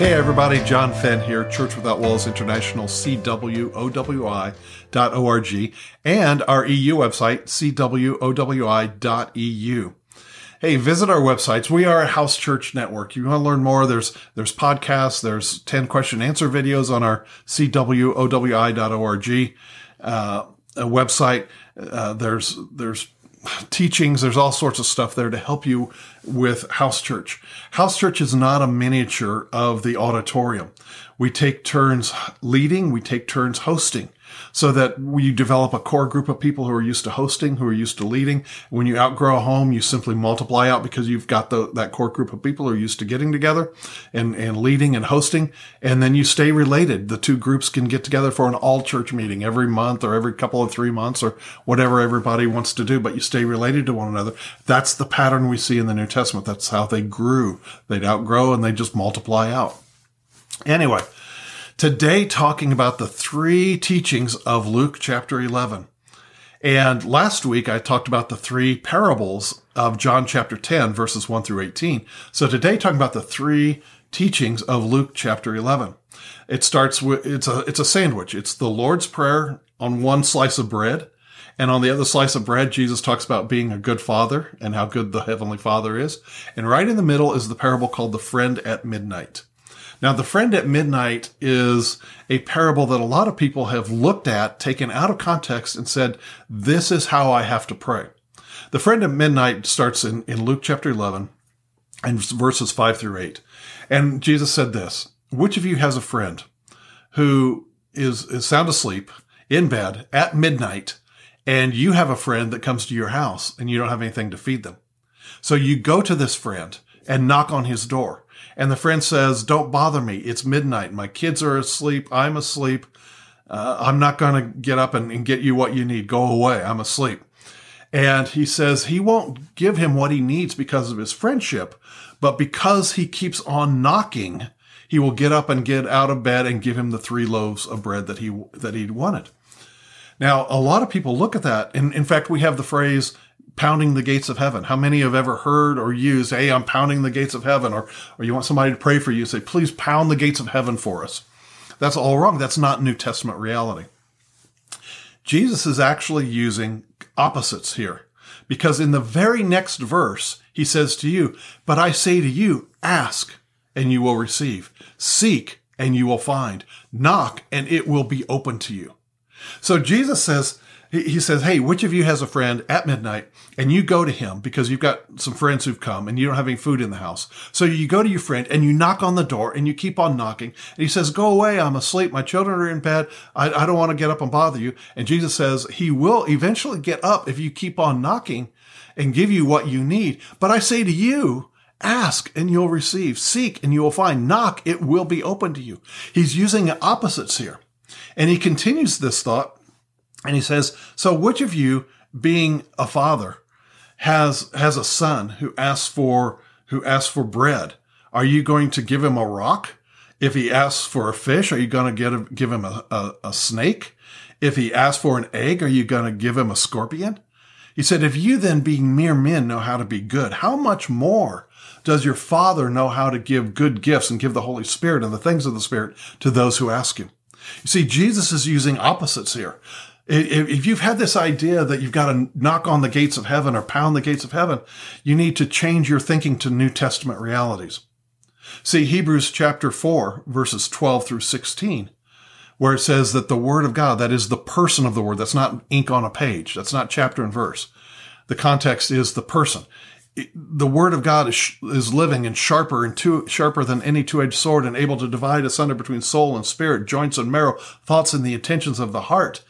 Hey everybody, John Fenn here, Church Without Walls International, CWOWI.org, and our EU website, CWOWI.eu. Hey, visit our websites. We are a house church network. You want to learn more? There's, there's podcasts. There's 10 question answer videos on our CWOWI.org, uh, website. Uh, there's, there's teachings. There's all sorts of stuff there to help you with house church. House church is not a miniature of the auditorium. We take turns leading. We take turns hosting so that you develop a core group of people who are used to hosting, who are used to leading. When you outgrow a home, you simply multiply out because you've got the, that core group of people who are used to getting together and, and leading and hosting. And then you stay related. The two groups can get together for an all church meeting every month or every couple of three months or whatever everybody wants to do, but you stay related to one another. That's the pattern we see in the New Testament. That's how they grew. They'd outgrow and they just multiply out. Anyway, Today, talking about the three teachings of Luke chapter 11. And last week, I talked about the three parables of John chapter 10, verses 1 through 18. So today, talking about the three teachings of Luke chapter 11. It starts with, it's a, it's a sandwich. It's the Lord's Prayer on one slice of bread. And on the other slice of bread, Jesus talks about being a good father and how good the heavenly father is. And right in the middle is the parable called the friend at midnight. Now, the friend at midnight is a parable that a lot of people have looked at, taken out of context, and said, This is how I have to pray. The friend at midnight starts in, in Luke chapter 11 and verses 5 through 8. And Jesus said this Which of you has a friend who is, is sound asleep in bed at midnight, and you have a friend that comes to your house and you don't have anything to feed them? So you go to this friend and knock on his door. And the friend says, Don't bother me. It's midnight. My kids are asleep. I'm asleep. Uh, I'm not going to get up and, and get you what you need. Go away. I'm asleep. And he says he won't give him what he needs because of his friendship, but because he keeps on knocking, he will get up and get out of bed and give him the three loaves of bread that he that he wanted. Now, a lot of people look at that, and in fact, we have the phrase pounding the gates of heaven. How many have ever heard or used, hey, I'm pounding the gates of heaven, or, or you want somebody to pray for you, say, please pound the gates of heaven for us. That's all wrong. That's not New Testament reality. Jesus is actually using opposites here because in the very next verse, he says to you, but I say to you, ask and you will receive, seek and you will find, knock and it will be open to you. So Jesus says, he says, Hey, which of you has a friend at midnight and you go to him because you've got some friends who've come and you don't have any food in the house. So you go to your friend and you knock on the door and you keep on knocking. And he says, Go away. I'm asleep. My children are in bed. I, I don't want to get up and bother you. And Jesus says, He will eventually get up if you keep on knocking and give you what you need. But I say to you, Ask and you'll receive. Seek and you will find. Knock, it will be open to you. He's using opposites here. And he continues this thought and he says, so which of you being a father has, has a son who asks for, who asks for bread? Are you going to give him a rock? If he asks for a fish, are you going to get give him a, a, a snake? If he asks for an egg, are you going to give him a scorpion? He said, if you then being mere men know how to be good, how much more does your father know how to give good gifts and give the Holy Spirit and the things of the Spirit to those who ask him? You see, Jesus is using opposites here if you've had this idea that you've got to knock on the gates of heaven or pound the gates of heaven, you need to change your thinking to New Testament realities. See Hebrews chapter 4, verses 12 through 16, where it says that the Word of God, that is the person of the Word, that's not ink on a page, that's not chapter and verse. The context is the person. The Word of God is, is living and sharper and two, sharper than any two-edged sword and able to divide asunder between soul and spirit, joints and marrow, thoughts and the intentions of the heart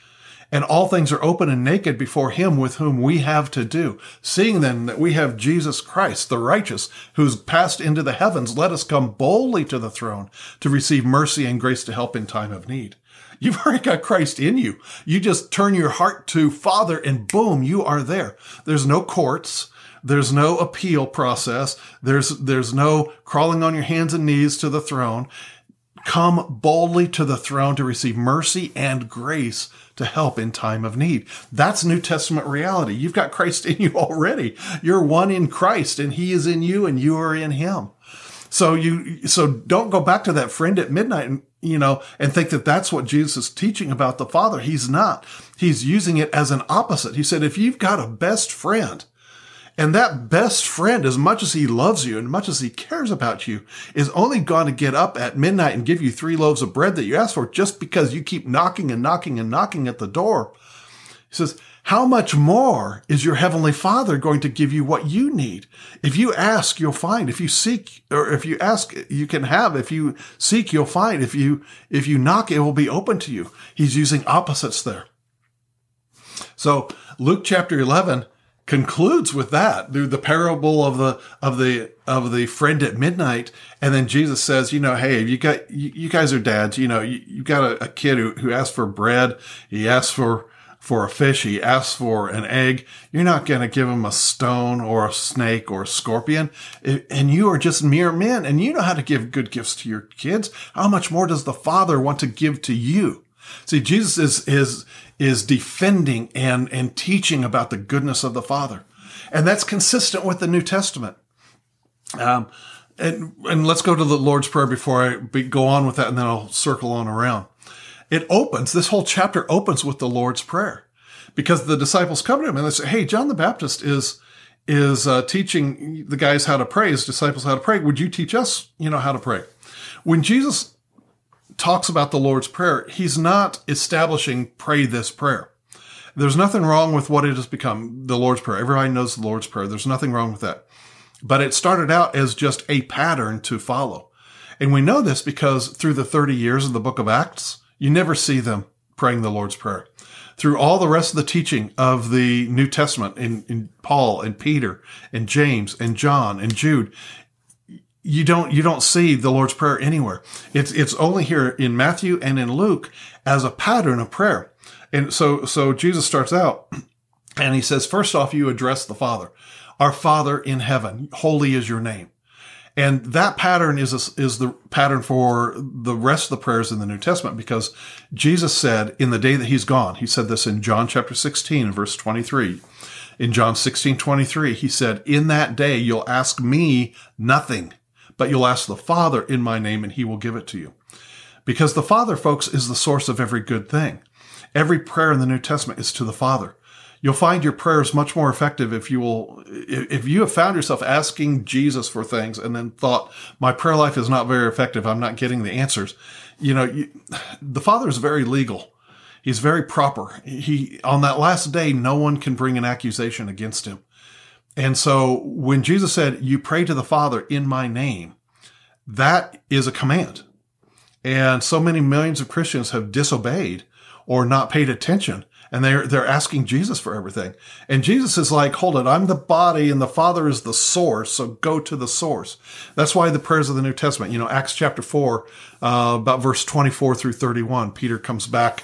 and all things are open and naked before him with whom we have to do. Seeing then that we have Jesus Christ, the righteous, who's passed into the heavens, let us come boldly to the throne to receive mercy and grace to help in time of need. You've already got Christ in you. You just turn your heart to Father and boom, you are there. There's no courts. There's no appeal process. There's, there's no crawling on your hands and knees to the throne. Come boldly to the throne to receive mercy and grace to help in time of need. That's New Testament reality. You've got Christ in you already. You're one in Christ and he is in you and you are in him. So you, so don't go back to that friend at midnight and, you know, and think that that's what Jesus is teaching about the Father. He's not. He's using it as an opposite. He said, if you've got a best friend, and that best friend, as much as he loves you and much as he cares about you, is only going to get up at midnight and give you three loaves of bread that you asked for just because you keep knocking and knocking and knocking at the door. He says, how much more is your heavenly father going to give you what you need? If you ask, you'll find. If you seek, or if you ask, you can have. If you seek, you'll find. If you, if you knock, it will be open to you. He's using opposites there. So Luke chapter 11 concludes with that through the parable of the of the of the friend at midnight. And then jesus says you know hey you got you, you guys are dads. You know you, you got a, a, kid who, who asked for bread. He asked for for a fish. He asks for an egg. You're not going to give him a stone or a snake or a scorpion. And you are just mere men and you know how to give good gifts to your kids. How much more does the father want to give to you see jesus is is is defending and, and teaching about the goodness of the Father. And that's consistent with the New Testament. Um, and, and let's go to the Lord's Prayer before I be, go on with that, and then I'll circle on around. It opens, this whole chapter opens with the Lord's Prayer because the disciples come to him and they say, Hey, John the Baptist is, is uh, teaching the guys how to pray, his disciples how to pray. Would you teach us, you know, how to pray? When Jesus talks about the Lord's Prayer, he's not establishing pray this prayer. There's nothing wrong with what it has become, the Lord's Prayer. Everybody knows the Lord's Prayer. There's nothing wrong with that. But it started out as just a pattern to follow. And we know this because through the 30 years of the book of Acts, you never see them praying the Lord's Prayer. Through all the rest of the teaching of the New Testament in, in Paul and Peter and James and John and Jude, you don't you don't see the Lord's Prayer anywhere. It's it's only here in Matthew and in Luke as a pattern of prayer. And so so Jesus starts out and he says, first off, you address the Father, our Father in heaven, holy is your name. And that pattern is a, is the pattern for the rest of the prayers in the New Testament because Jesus said in the day that he's gone, he said this in John chapter 16 verse 23. In John 16, 23, he said, in that day, you'll ask me nothing but you'll ask the Father in my name and he will give it to you. Because the Father, folks, is the source of every good thing. Every prayer in the New Testament is to the Father. You'll find your prayers much more effective if you will, if you have found yourself asking Jesus for things and then thought, my prayer life is not very effective. I'm not getting the answers. You know, you, the Father is very legal. He's very proper. He, on that last day, no one can bring an accusation against him. And so when Jesus said, you pray to the Father in my name, that is a command. And so many millions of Christians have disobeyed or not paid attention and they're they're asking Jesus for everything. And Jesus is like, "Hold it, I'm the body and the Father is the source, so go to the source." That's why the prayers of the New Testament, you know, Acts chapter 4, uh, about verse 24 through 31, Peter comes back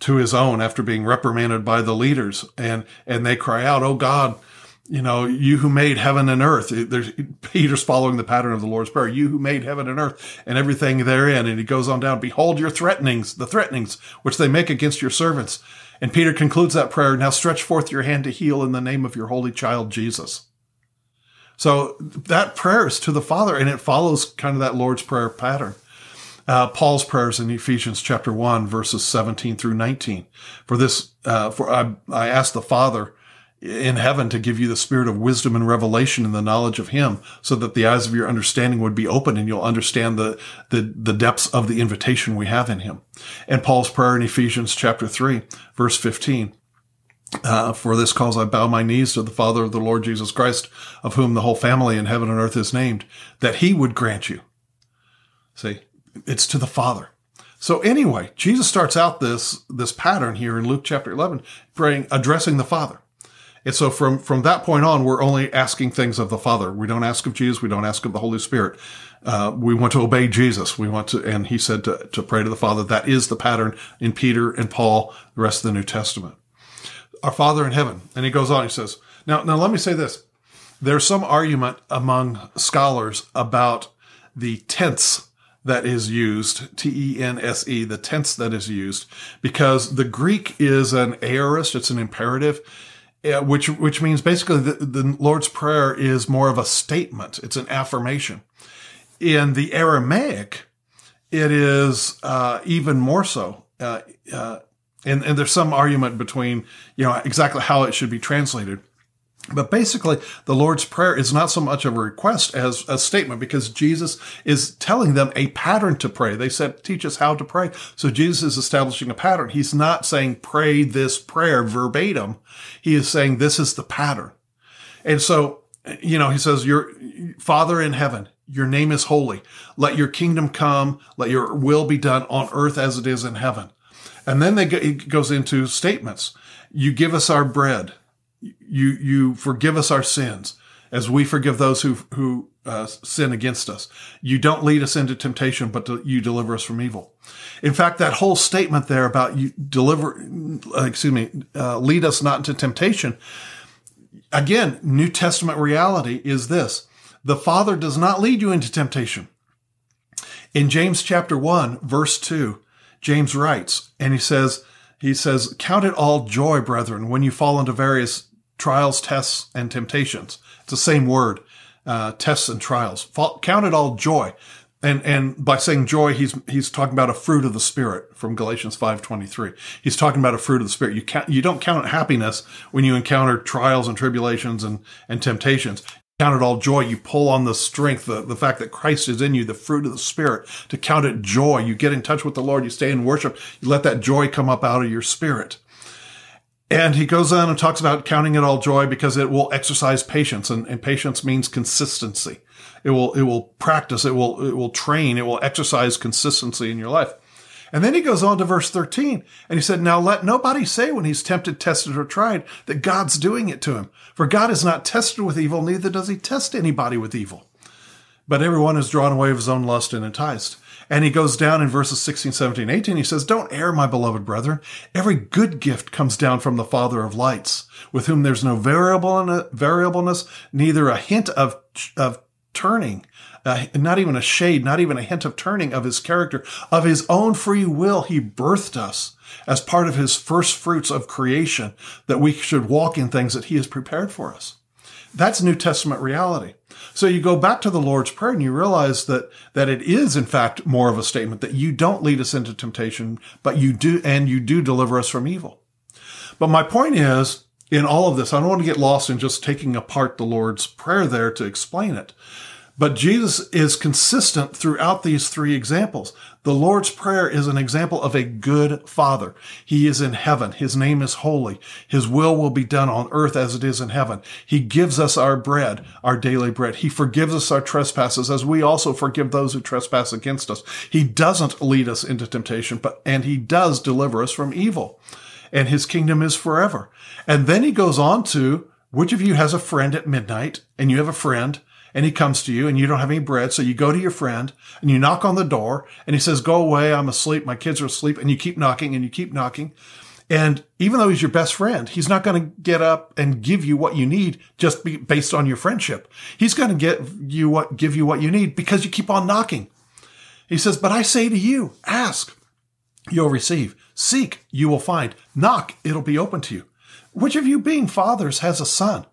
to his own after being reprimanded by the leaders and and they cry out, "Oh God, you know, you who made heaven and earth. There's, Peter's following the pattern of the Lord's Prayer. You who made heaven and earth and everything therein. And he goes on down, behold your threatenings, the threatenings which they make against your servants. And Peter concludes that prayer. Now stretch forth your hand to heal in the name of your holy child, Jesus. So that prayer is to the Father and it follows kind of that Lord's Prayer pattern. Uh, Paul's prayers in Ephesians chapter 1, verses 17 through 19. For this, uh, for I, I asked the Father, in heaven to give you the spirit of wisdom and revelation and the knowledge of him so that the eyes of your understanding would be open and you'll understand the, the, the depths of the invitation we have in him. And Paul's prayer in Ephesians chapter 3, verse 15. Uh, for this cause I bow my knees to the Father of the Lord Jesus Christ, of whom the whole family in heaven and earth is named, that he would grant you. See, it's to the Father. So anyway, Jesus starts out this, this pattern here in Luke chapter 11, praying, addressing the Father. And so from, from that point on, we're only asking things of the Father. We don't ask of Jesus. We don't ask of the Holy Spirit. Uh, we want to obey Jesus. We want to, and he said to, to pray to the Father. That is the pattern in Peter and Paul, the rest of the New Testament. Our Father in heaven. And he goes on, he says, now, now let me say this. There's some argument among scholars about the tense that is used, T-E-N-S-E, the tense that is used, because the Greek is an aorist, it's an imperative which which means basically the, the Lord's prayer is more of a statement. It's an affirmation. in the Aramaic, it is uh, even more so. Uh, uh, and, and there's some argument between, you know, exactly how it should be translated. But basically, the Lord's Prayer is not so much a request as a statement because Jesus is telling them a pattern to pray. They said, teach us how to pray. So Jesus is establishing a pattern. He's not saying pray this prayer verbatim. He is saying this is the pattern. And so, you know, he says, your Father in heaven, your name is holy. Let your kingdom come. Let your will be done on earth as it is in heaven. And then they go, it goes into statements. You give us our bread you you forgive us our sins as we forgive those who who uh, sin against us. You don't lead us into temptation, but to, you deliver us from evil. In fact, that whole statement there about you deliver, uh, excuse me, uh, lead us not into temptation. Again, New Testament reality is this: the Father does not lead you into temptation. In James chapter one, verse two, James writes, and he says. He says, Count it all joy, brethren, when you fall into various trials, tests, and temptations. It's the same word, uh, tests and trials. Count it all joy. And, and by saying joy, he's, he's talking about a fruit of the spirit from Galatians 5.23. He's talking about a fruit of the spirit. You can't, you don't count happiness when you encounter trials and tribulations and, and temptations. Count it all joy. You pull on the strength, the, the fact that Christ is in you, the fruit of the spirit to count it joy. You get in touch with the Lord. You stay in worship. You let that joy come up out of your spirit. And he goes on and talks about counting it all joy because it will exercise patience and, and, patience means consistency. It will, it will practice. It will, it will train. It will exercise consistency in your life. And then he goes on to verse 13 and he said, Now let nobody say when he's tempted, tested, or tried that God's doing it to him. For God is not tested with evil, neither does he test anybody with evil. But everyone is drawn away of his own lust and enticed. And he goes down in verses 16, 17, 18. He says, Don't err, my beloved brethren. Every good gift comes down from the Father of lights, with whom there's no variable variableness, neither a hint of, of turning, uh, not even a shade, not even a hint of turning of his character. Of his own free will, he birthed us as part of his first fruits of creation, that we should walk in things that he has prepared for us. That's New Testament reality. So you go back to the Lord's Prayer and you realize that, that it is in fact more of a statement that you don't lead us into temptation, but you do, and you do deliver us from evil. But my point is, in all of this, I don't want to get lost in just taking apart the Lord's Prayer there to explain it. But Jesus is consistent throughout these three examples. The Lord's Prayer is an example of a good father. He is in heaven. His name is holy. His will will be done on earth as it is in heaven. He gives us our bread, our daily bread. He forgives us our trespasses as we also forgive those who trespass against us. He doesn't lead us into temptation, but, and he does deliver us from evil. And his kingdom is forever. And then he goes on to, which of you has a friend at midnight and you have a friend and he comes to you and you don't have any bread. So you go to your friend and you knock on the door and he says, go away. I'm asleep. My kids are asleep. And you keep knocking and you keep knocking. And even though he's your best friend, he's not going to get up and give you what you need just based on your friendship. He's going to get you what, give you what you need because you keep on knocking. He says, but I say to you, ask, you'll receive. Seek, you will find. Knock, it'll be open to you. Which of you being fathers has a son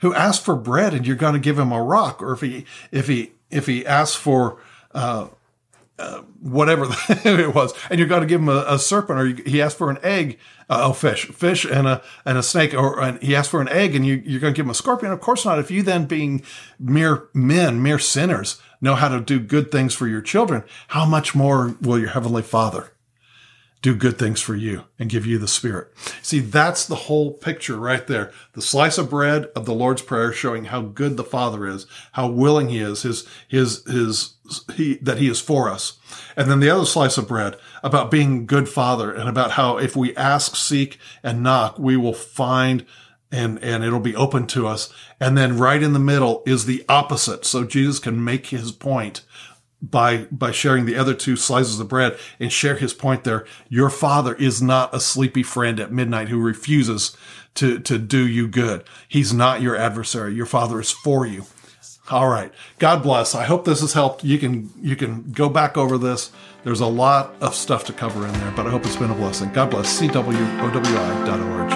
who asks for bread and you're going to give him a rock, or if he if he if he asks for uh, uh, whatever it was, and you're going to give him a, a serpent, or he asked for an egg, uh, oh fish, fish and a and a snake, or and he asked for an egg, and you, you're going to give him a scorpion. Of course not. If you then, being mere men, mere sinners, know how to do good things for your children, how much more will your heavenly Father do good things for you and give you the Spirit. See, that's the whole picture right there. The slice of bread of the Lord's Prayer showing how good the Father is, how willing He is, His, His, His, He, that He is for us. And then the other slice of bread about being good Father and about how if we ask, seek, and knock, we will find and, and it'll be open to us. And then right in the middle is the opposite. So Jesus can make his point by by sharing the other two slices of bread and share his point there. Your father is not a sleepy friend at midnight who refuses to to do you good. He's not your adversary. Your father is for you. All right. God bless. I hope this has helped. You can you can go back over this. There's a lot of stuff to cover in there but i hope it's been a blessing. God bless. Cwowi.org